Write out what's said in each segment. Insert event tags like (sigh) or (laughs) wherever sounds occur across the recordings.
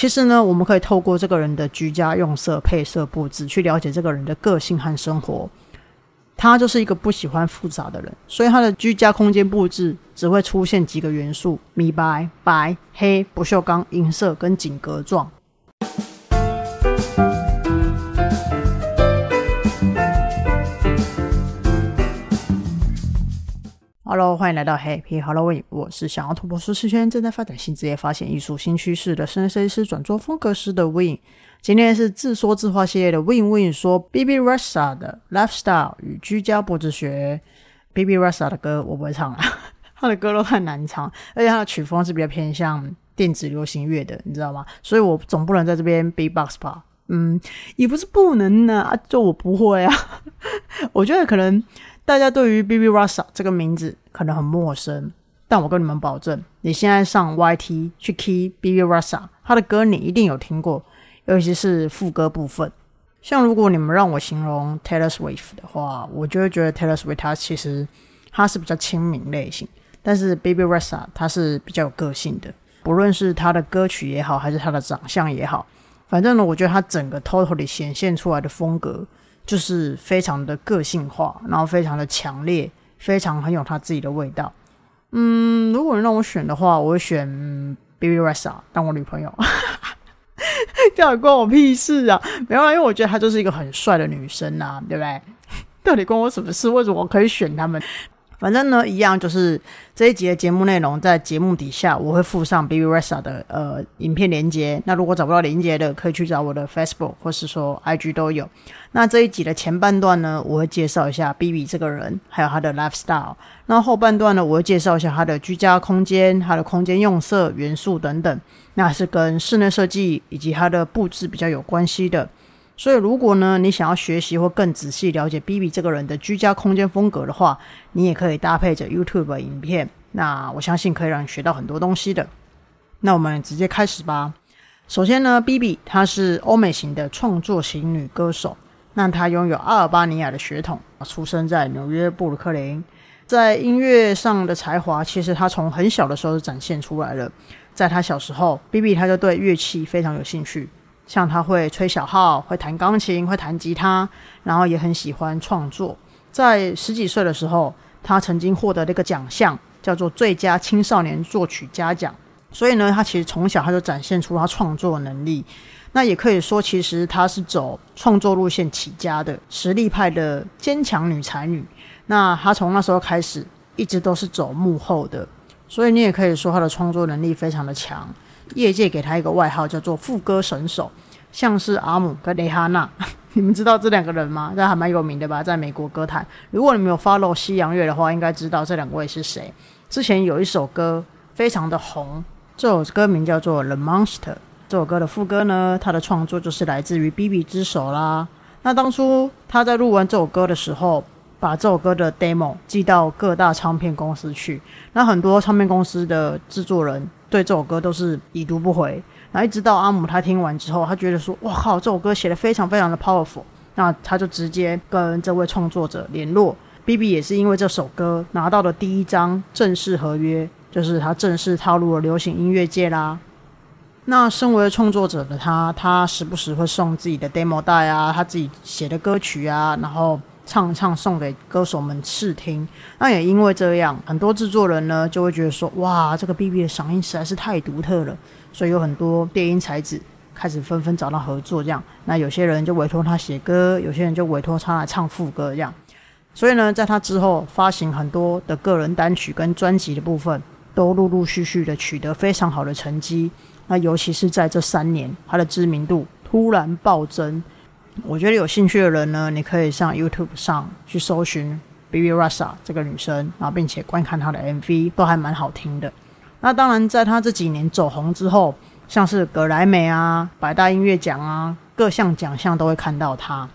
其实呢，我们可以透过这个人的居家用色、配色、布置，去了解这个人的个性和生活。他就是一个不喜欢复杂的人，所以他的居家空间布置只会出现几个元素：米白、白、黑、不锈钢、银色跟井格状。Hello，欢迎来到 Happy Halloween。我是想要突破舒适圈、正在发展新职业、发现艺术新趋势的室内设计师、转做风格师的 Win。今天是自说自话系列的 Win Win 说 B B Rasa 的 Lifestyle 与居家布置学。B B Rasa 的歌我不会唱啊，(laughs) 他的歌都太难唱，而且他的曲风是比较偏向电子流行乐的，你知道吗？所以我总不能在这边 B Box 吧？嗯，也不是不能呢，就我不会啊。(laughs) 我觉得可能。大家对于 B B Rasa 这个名字可能很陌生，但我跟你们保证，你现在上 Y T 去 key B B Rasa，他的歌你一定有听过，尤其是副歌部分。像如果你们让我形容 Taylor Swift 的话，我就会觉得 Taylor Swift 他其实他是比较亲民类型，但是 B B Rasa 他是比较有个性的，不论是他的歌曲也好，还是他的长相也好，反正呢，我觉得他整个 totally 显现出来的风格。就是非常的个性化，然后非常的强烈，非常很有他自己的味道。嗯，如果让我选的话，我会选 Baby r e s a 当我女朋友。(laughs) 到底关我屁事啊？没有，因为我觉得她就是一个很帅的女生啊，对不对？(laughs) 到底关我什么事？为什么我可以选他们？反正呢，一样就是这一集的节目内容，在节目底下我会附上 BB Rasa 的呃影片连接。那如果找不到连接的，可以去找我的 Facebook 或是说 IG 都有。那这一集的前半段呢，我会介绍一下 B B 这个人，还有他的 lifestyle。那后半段呢，我会介绍一下他的居家空间、他的空间用色、元素等等，那是跟室内设计以及他的布置比较有关系的。所以，如果呢你想要学习或更仔细了解 B B 这个人的居家空间风格的话，你也可以搭配着 YouTube 影片。那我相信可以让你学到很多东西的。那我们直接开始吧。首先呢，B B 她是欧美型的创作型女歌手。那她拥有阿尔巴尼亚的血统，出生在纽约布鲁克林。在音乐上的才华，其实她从很小的时候就展现出来了。在她小时候，B B 她就对乐器非常有兴趣。像他会吹小号，会弹钢琴，会弹吉他，然后也很喜欢创作。在十几岁的时候，他曾经获得了一个奖项，叫做最佳青少年作曲家奖。所以呢，他其实从小他就展现出他创作能力。那也可以说，其实他是走创作路线起家的实力派的坚强女才女。那他从那时候开始，一直都是走幕后的，所以你也可以说他的创作能力非常的强。业界给他一个外号叫做副歌神手，像是阿姆跟蕾哈娜，(laughs) 你们知道这两个人吗？这还蛮有名的吧，在美国歌坛。如果你们有 follow 西洋乐的话，应该知道这两位是谁。之前有一首歌非常的红，这首歌名叫做《The Monster》。这首歌的副歌呢，他的创作就是来自于 B B 之手啦。那当初他在录完这首歌的时候，把这首歌的 demo 寄到各大唱片公司去，那很多唱片公司的制作人。对这首歌都是已读不回，然后一直到阿姆他听完之后，他觉得说：“哇靠，这首歌写的非常非常的 powerful。”那他就直接跟这位创作者联络。B B 也是因为这首歌拿到了第一张正式合约，就是他正式踏入了流行音乐界啦。那身为创作者的他，他时不时会送自己的 demo 带啊，他自己写的歌曲啊，然后。唱唱送给歌手们试听，那也因为这样，很多制作人呢就会觉得说，哇，这个 B B 的嗓音实在是太独特了，所以有很多电音才子开始纷纷找到合作，这样，那有些人就委托他写歌，有些人就委托他来唱副歌，这样，所以呢，在他之后发行很多的个人单曲跟专辑的部分，都陆陆续续的取得非常好的成绩，那尤其是在这三年，他的知名度突然暴增。我觉得有兴趣的人呢，你可以上 YouTube 上去搜寻 B B Rasa 这个女生，然后并且观看她的 MV，都还蛮好听的。那当然，在她这几年走红之后，像是格莱美啊、百大音乐奖啊，各项奖项都会看到她。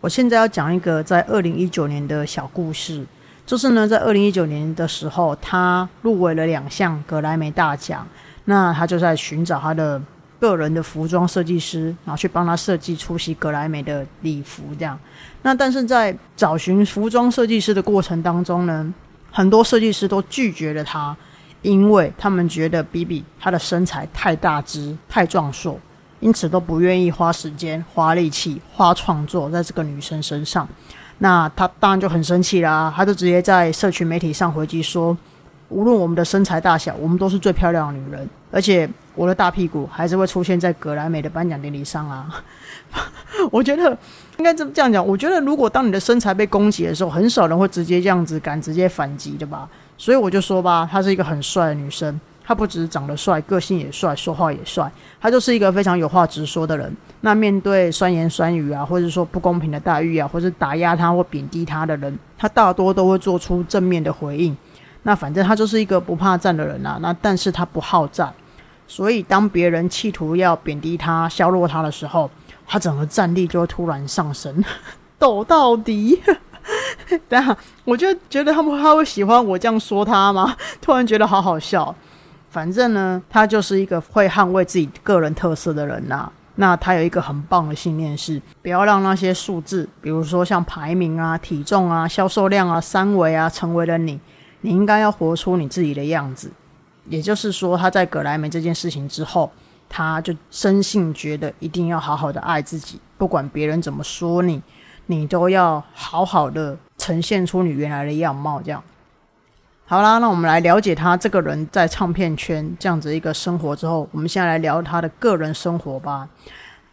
我现在要讲一个在二零一九年的小故事，就是呢，在二零一九年的时候，她入围了两项格莱美大奖，那她就在寻找她的。个人的服装设计师，然后去帮他设计出席格莱美的礼服，这样。那但是在找寻服装设计师的过程当中呢，很多设计师都拒绝了他，因为他们觉得 B B 她的身材太大只、太壮硕，因此都不愿意花时间、花力气、花创作在这个女生身上。那他当然就很生气啦，他就直接在社群媒体上回击说：“无论我们的身材大小，我们都是最漂亮的女人，而且我的大屁股还是会出现在格莱美的颁奖典礼上啊！” (laughs) 我觉得应该这么这样讲。我觉得如果当你的身材被攻击的时候，很少人会直接这样子敢直接反击的吧。所以我就说吧，她是一个很帅的女生。他不只是长得帅，个性也帅，说话也帅，他就是一个非常有话直说的人。那面对酸言酸语啊，或者说不公平的待遇啊，或者打压他或贬低他的人，他大多都会做出正面的回应。那反正他就是一个不怕战的人啊。那但是他不好战，所以当别人企图要贬低他、削弱他的时候，他整个战力就会突然上升，(laughs) 斗到底。(laughs) 等下，我就觉得他们他会喜欢我这样说他吗？(laughs) 突然觉得好好笑。反正呢，他就是一个会捍卫自己个人特色的人呐。那他有一个很棒的信念是，不要让那些数字，比如说像排名啊、体重啊、销售量啊、三围啊，成为了你。你应该要活出你自己的样子。也就是说，他在格莱美这件事情之后，他就深信觉得一定要好好的爱自己，不管别人怎么说你，你都要好好的呈现出你原来的样貌，这样。好啦，那我们来了解他这个人在唱片圈这样子一个生活之后，我们现在来聊他的个人生活吧。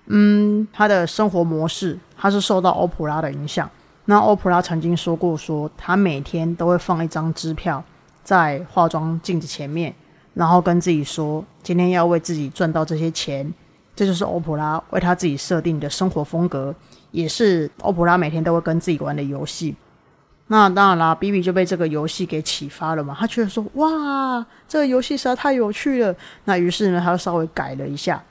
嗯，他的生活模式，他是受到欧普拉的影响。那欧普拉曾经说过，说他每天都会放一张支票在化妆镜子前面，然后跟自己说，今天要为自己赚到这些钱。这就是欧普拉为他自己设定的生活风格，也是欧普拉每天都会跟自己玩的游戏。那当然啦，B B 就被这个游戏给启发了嘛。他觉得说，哇，这个游戏实在太有趣了。那于是呢，他就稍微改了一下，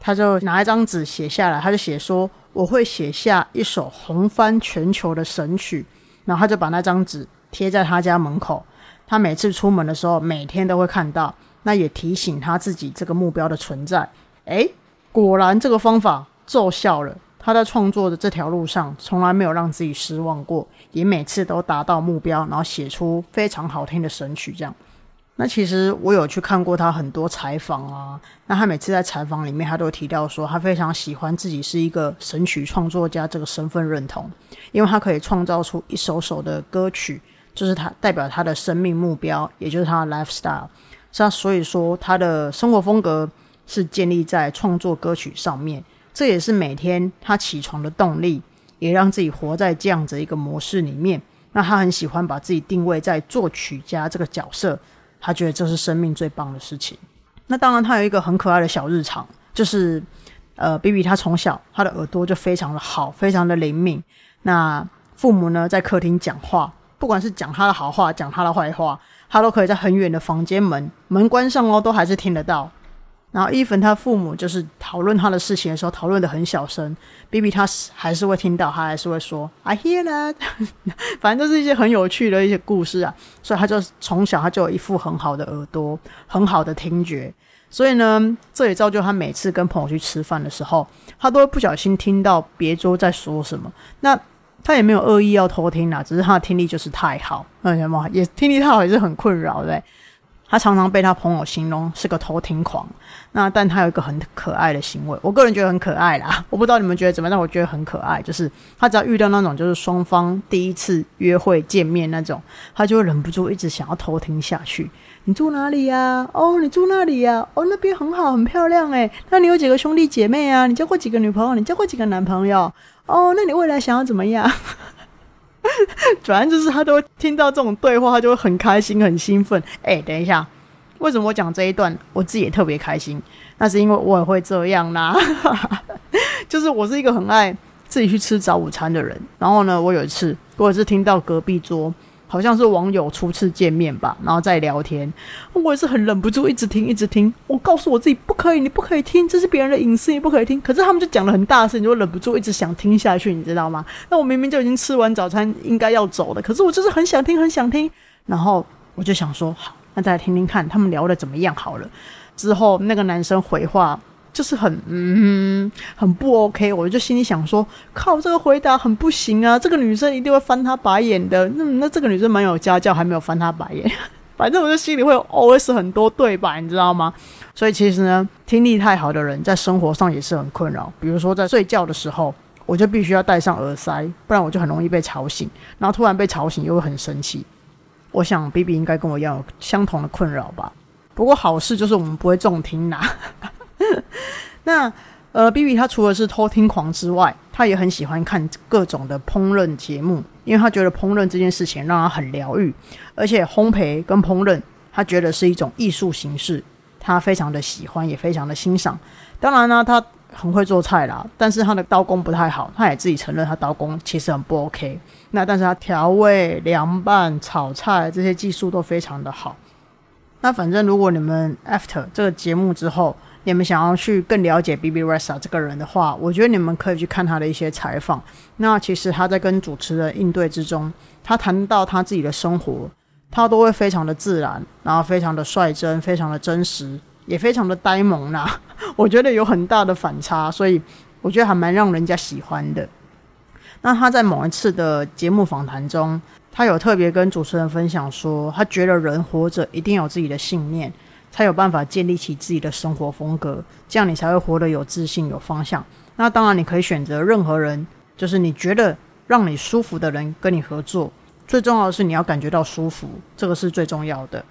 他就拿一张纸写下来，他就写说，我会写下一首红翻全球的神曲。然后他就把那张纸贴在他家门口，他每次出门的时候，每天都会看到，那也提醒他自己这个目标的存在。诶，果然这个方法奏效了。他在创作的这条路上，从来没有让自己失望过，也每次都达到目标，然后写出非常好听的神曲。这样，那其实我有去看过他很多采访啊，那他每次在采访里面，他都提到说，他非常喜欢自己是一个神曲创作家这个身份认同，因为他可以创造出一首首的歌曲，就是他代表他的生命目标，也就是他的 lifestyle。那所以说，他的生活风格是建立在创作歌曲上面。这也是每天他起床的动力，也让自己活在这样子一个模式里面。那他很喜欢把自己定位在作曲家这个角色，他觉得这是生命最棒的事情。那当然，他有一个很可爱的小日常，就是呃，B B 他从小他的耳朵就非常的好，非常的灵敏。那父母呢在客厅讲话，不管是讲他的好话，讲他的坏话，他都可以在很远的房间门门关上哦，都还是听得到。然后伊粉他父母就是讨论他的事情的时候，讨论的很小声，B B 他还是会听到，他还是会说 I hear that，反正都是一些很有趣的一些故事啊，所以他就从小他就有一副很好的耳朵，很好的听觉，所以呢，这也造就他每次跟朋友去吃饭的时候，他都会不小心听到别桌在说什么，那他也没有恶意要偷听啊，只是他的听力就是太好，那什么也听力太好也是很困扰的。他常常被他朋友形容是个偷听狂，那但他有一个很可爱的行为，我个人觉得很可爱啦。我不知道你们觉得怎么样，但我觉得很可爱。就是他只要遇到那种就是双方第一次约会见面那种，他就会忍不住一直想要偷听下去。你住哪里呀？哦，你住那里呀？哦，那边很好，很漂亮诶。那你有几个兄弟姐妹啊？你交过几个女朋友？你交过几个男朋友？哦，那你未来想要怎么样？(laughs) 反正就是他都听到这种对话，他就会很开心、很兴奋。哎，等一下，为什么我讲这一段，我自己也特别开心？那是因为我也会这样啦。(laughs) 就是我是一个很爱自己去吃早午餐的人。然后呢，我有一次，我也是听到隔壁桌。好像是网友初次见面吧，然后再聊天，我也是很忍不住一直听，一直听。我告诉我自己不可以，你不可以听，这是别人的隐私，你不可以听。可是他们就讲的很大声，你就忍不住一直想听下去，你知道吗？那我明明就已经吃完早餐，应该要走了，可是我就是很想听，很想听。然后我就想说，好，那再来听听看他们聊的怎么样好了。之后那个男生回话。就是很嗯很不 OK，我就心里想说，靠，这个回答很不行啊！这个女生一定会翻他白眼的。那那这个女生蛮有家教，还没有翻他白眼。(laughs) 反正我就心里会有 OS 很多对白，你知道吗？所以其实呢，听力太好的人在生活上也是很困扰。比如说在睡觉的时候，我就必须要戴上耳塞，不然我就很容易被吵醒。然后突然被吵醒又会很生气。我想 B B 应该跟我一样有相同的困扰吧。不过好事就是我们不会重听啦。(laughs) 那呃，B B 他除了是偷听狂之外，他也很喜欢看各种的烹饪节目，因为他觉得烹饪这件事情让他很疗愈，而且烘焙跟烹饪他觉得是一种艺术形式，他非常的喜欢，也非常的欣赏。当然呢，他很会做菜啦，但是他的刀工不太好，他也自己承认他刀工其实很不 OK。那但是他调味、凉拌、炒菜这些技术都非常的好。那反正如果你们 after 这个节目之后，你们想要去更了解 B B Ressa 这个人的话，我觉得你们可以去看他的一些采访。那其实他在跟主持人应对之中，他谈到他自己的生活，他都会非常的自然，然后非常的率真，非常的真实，也非常的呆萌啦。我觉得有很大的反差，所以我觉得还蛮让人家喜欢的。那他在某一次的节目访谈中。他有特别跟主持人分享说，他觉得人活着一定有自己的信念，才有办法建立起自己的生活风格，这样你才会活得有自信、有方向。那当然，你可以选择任何人，就是你觉得让你舒服的人跟你合作。最重要的是你要感觉到舒服，这个是最重要的。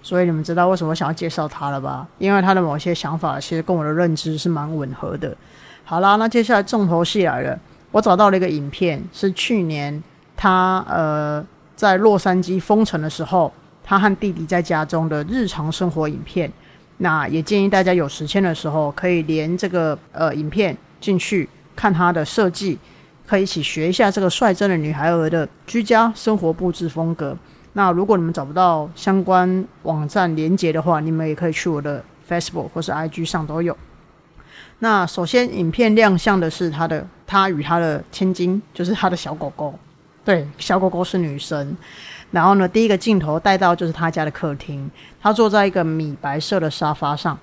所以你们知道为什么想要介绍他了吧？因为他的某些想法其实跟我的认知是蛮吻合的。好啦，那接下来重头戏来了，我找到了一个影片，是去年。他呃，在洛杉矶封城的时候，他和弟弟在家中的日常生活影片。那也建议大家有时间的时候，可以连这个呃影片进去看他的设计，可以一起学一下这个率真的女孩儿的居家生活布置风格。那如果你们找不到相关网站连接的话，你们也可以去我的 Facebook 或是 IG 上都有。那首先，影片亮相的是他的他与他的千金，就是他的小狗狗。对，小狗狗是女生。然后呢，第一个镜头带到就是他家的客厅，他坐在一个米白色的沙发上。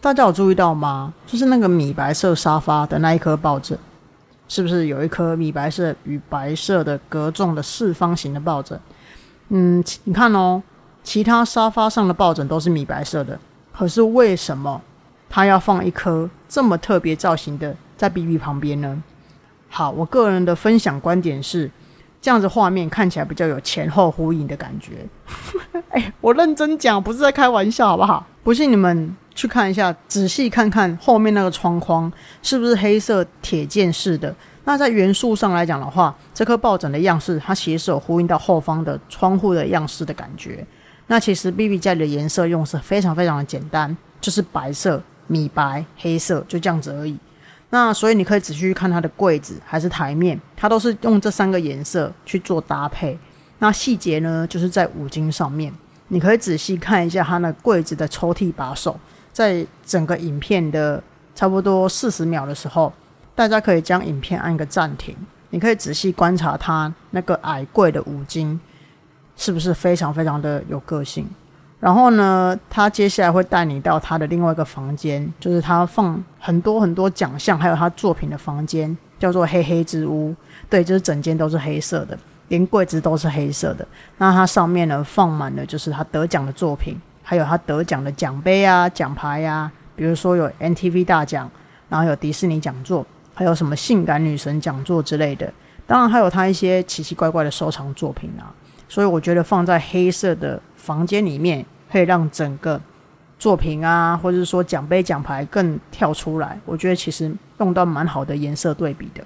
大家有注意到吗？就是那个米白色沙发的那一颗抱枕，是不是有一颗米白色与白色的隔重的四方形的抱枕？嗯，你看哦，其他沙发上的抱枕都是米白色的，可是为什么他要放一颗这么特别造型的在 B B 旁边呢？好，我个人的分享观点是。这样子画面看起来比较有前后呼应的感觉。(laughs) 哎，我认真讲，不是在开玩笑，好不好？不信你们去看一下，仔细看看后面那个窗框是不是黑色铁件式的？那在元素上来讲的话，这颗抱枕的样式，它其实有呼应到后方的窗户的样式的感觉。那其实 B B 家里的颜色用色非常非常的简单，就是白色、米白、黑色，就这样子而已。那所以你可以仔细去看它的柜子还是台面，它都是用这三个颜色去做搭配。那细节呢，就是在五金上面，你可以仔细看一下它那柜子的抽屉把手。在整个影片的差不多四十秒的时候，大家可以将影片按个暂停，你可以仔细观察它那个矮柜的五金是不是非常非常的有个性。然后呢，他接下来会带你到他的另外一个房间，就是他放很多很多奖项，还有他作品的房间，叫做“黑黑之屋”。对，就是整间都是黑色的，连柜子都是黑色的。那它上面呢，放满了就是他得奖的作品，还有他得奖的奖杯啊、奖牌啊，比如说有 NTV 大奖，然后有迪士尼讲座，还有什么性感女神讲座之类的。当然还有他一些奇奇怪怪的收藏作品啊。所以我觉得放在黑色的房间里面。可以让整个作品啊，或者是说奖杯奖牌更跳出来。我觉得其实用到蛮好的颜色对比的。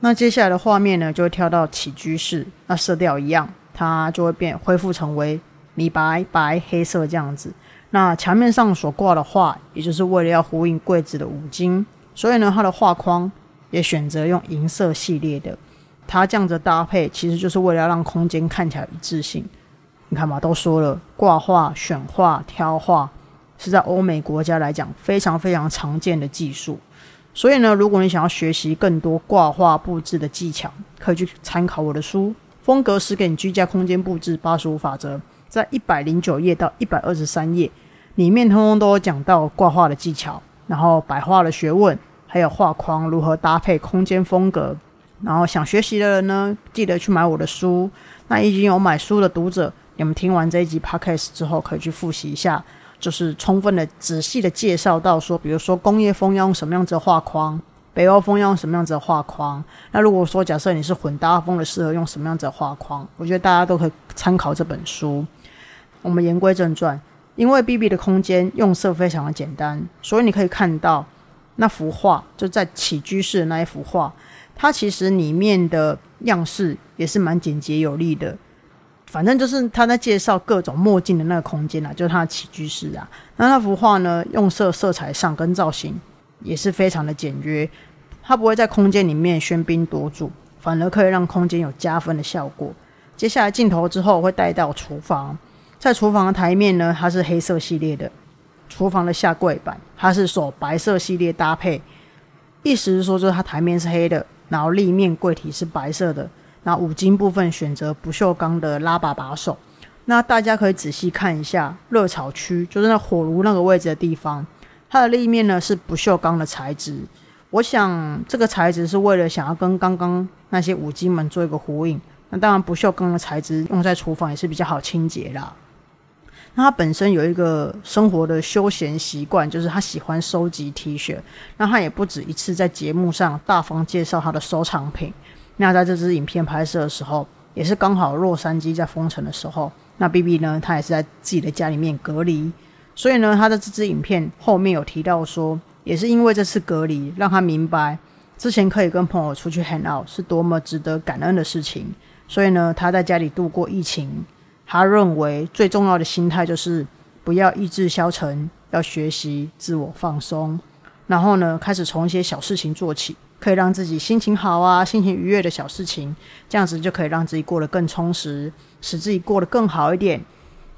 那接下来的画面呢，就会跳到起居室，那色调一样，它就会变恢复成为米白、白、黑色这样子。那墙面上所挂的画，也就是为了要呼应柜子的五金，所以呢，它的画框也选择用银色系列的。它这样子搭配，其实就是为了让空间看起来一致性。你看嘛，都说了，挂画、选画、挑画是在欧美国家来讲非常非常常见的技术。所以呢，如果你想要学习更多挂画布置的技巧，可以去参考我的书《风格是给你居家空间布置八十五法则》，在一百零九页到一百二十三页里面，通通都有讲到挂画的技巧，然后摆画的学问，还有画框如何搭配空间风格。然后想学习的人呢，记得去买我的书。那已经有买书的读者。你们听完这一集 podcast 之后，可以去复习一下，就是充分的、仔细的介绍到说，比如说工业风要用什么样子的画框，北欧风要用什么样子的画框。那如果说假设你是混搭风的，适合用什么样子的画框？我觉得大家都可以参考这本书。我们言归正传，因为 B B 的空间用色非常的简单，所以你可以看到那幅画，就在起居室的那一幅画，它其实里面的样式也是蛮简洁有力的。反正就是他在介绍各种墨镜的那个空间啊，就是他的起居室啊。那那幅画呢，用色色彩上跟造型也是非常的简约，它不会在空间里面喧宾夺主，反而可以让空间有加分的效果。接下来镜头之后会带到厨房。在厨房的台面呢，它是黑色系列的；厨房的下柜板，它是走白色系列搭配。意思是说，就是它台面是黑的，然后立面柜体是白色的。那五金部分选择不锈钢的拉把把手。那大家可以仔细看一下热炒区，就是那火炉那个位置的地方，它的立面呢是不锈钢的材质。我想这个材质是为了想要跟刚刚那些五金们做一个呼应。那当然，不锈钢的材质用在厨房也是比较好清洁啦。那他本身有一个生活的休闲习惯，就是他喜欢收集 T 恤。那他也不止一次在节目上大方介绍他的收藏品。那在这支影片拍摄的时候，也是刚好洛杉矶在封城的时候。那 B B 呢，他也是在自己的家里面隔离。所以呢，他的这支影片后面有提到说，也是因为这次隔离，让他明白之前可以跟朋友出去 hang out 是多么值得感恩的事情。所以呢，他在家里度过疫情。他认为最重要的心态就是不要意志消沉，要学习自我放松，然后呢，开始从一些小事情做起，可以让自己心情好啊，心情愉悦的小事情，这样子就可以让自己过得更充实，使自己过得更好一点。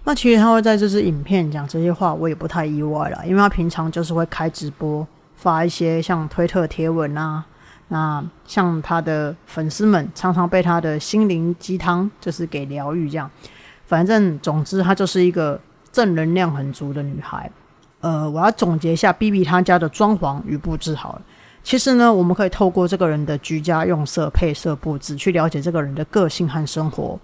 那其实他会在这支影片讲这些话，我也不太意外了，因为他平常就是会开直播，发一些像推特贴文啊，那像他的粉丝们常常被他的心灵鸡汤就是给疗愈这样。反正总之，她就是一个正能量很足的女孩。呃，我要总结一下 B B 她家的装潢与布置好了。其实呢，我们可以透过这个人的居家用色、配色、布置，去了解这个人的个性和生活。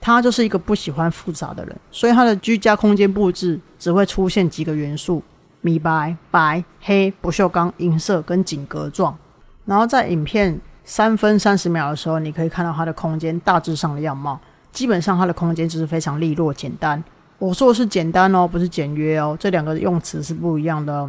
他就是一个不喜欢复杂的人，所以他的居家空间布置只会出现几个元素：米白、白、黑、不锈钢、银色跟锦格状。然后在影片三分三十秒的时候，你可以看到他的空间大致上的样貌。基本上它的空间就是非常利落简单。我说的是简单哦，不是简约哦，这两个用词是不一样的。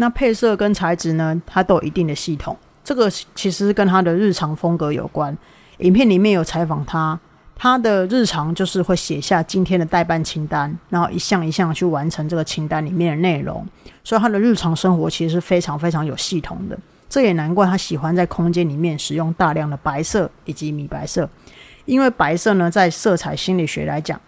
那配色跟材质呢，它都有一定的系统。这个其实跟他的日常风格有关。影片里面有采访他，他的日常就是会写下今天的代办清单，然后一项一项去完成这个清单里面的内容。所以他的日常生活其实是非常非常有系统的。这也难怪他喜欢在空间里面使用大量的白色以及米白色。因为白色呢，在色彩心理学来讲，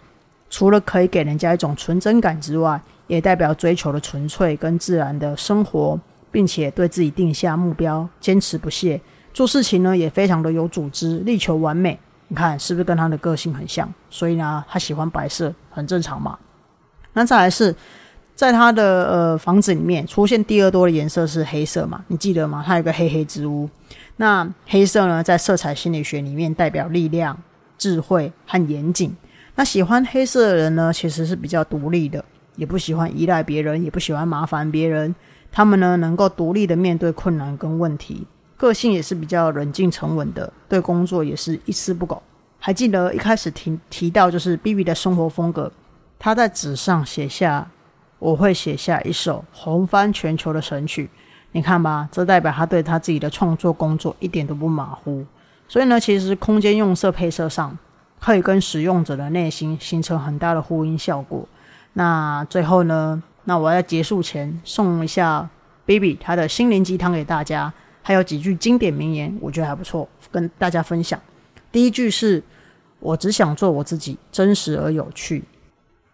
除了可以给人家一种纯真感之外，也代表追求的纯粹跟自然的生活，并且对自己定下目标，坚持不懈，做事情呢也非常的有组织，力求完美。你看是不是跟他的个性很像？所以呢，他喜欢白色，很正常嘛。那再来是在他的呃房子里面出现第二多的颜色是黑色嘛？你记得吗？他有个黑黑之屋。那黑色呢，在色彩心理学里面代表力量。智慧和严谨。那喜欢黑色的人呢，其实是比较独立的，也不喜欢依赖别人，也不喜欢麻烦别人。他们呢，能够独立的面对困难跟问题，个性也是比较冷静沉稳的，对工作也是一丝不苟。还记得一开始提提到，就是 B B 的生活风格，他在纸上写下：“我会写下一首红翻全球的神曲。”你看吧，这代表他对他自己的创作工作一点都不马虎。所以呢，其实空间用色配色上可以跟使用者的内心形成很大的呼应效果。那最后呢，那我在结束前送一下 Baby 他的心灵鸡汤给大家，还有几句经典名言，我觉得还不错，跟大家分享。第一句是我只想做我自己，真实而有趣。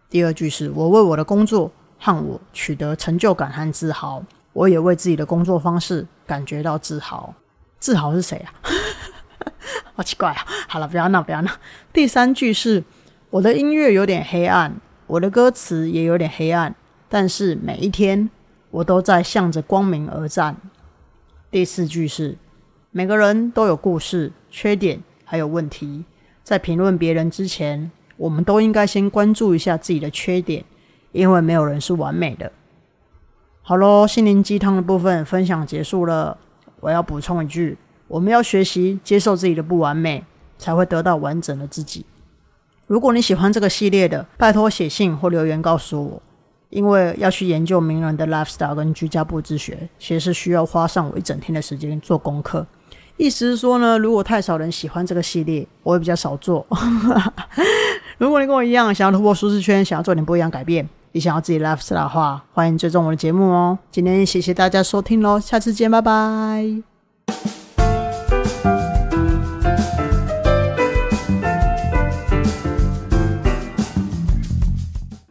第二句是我为我的工作和我取得成就感和自豪，我也为自己的工作方式感觉到自豪。自豪是谁啊？(laughs) 好奇怪啊！好了，不要闹，不要闹。第三句是：我的音乐有点黑暗，我的歌词也有点黑暗，但是每一天我都在向着光明而战。第四句是：每个人都有故事、缺点还有问题，在评论别人之前，我们都应该先关注一下自己的缺点，因为没有人是完美的。好喽，心灵鸡汤的部分分享结束了。我要补充一句：我们要学习接受自己的不完美，才会得到完整的自己。如果你喜欢这个系列的，拜托写信或留言告诉我，因为要去研究名人的 lifestyle 跟居家布置学，其实是需要花上我一整天的时间做功课。意思是说呢，如果太少人喜欢这个系列，我会比较少做。(laughs) 如果你跟我一样想要突破舒适圈，想要做点不一样改变，你想要自己 lifestyle 的话，欢迎追踪我的节目哦。今天谢谢大家收听喽，下次见，拜拜。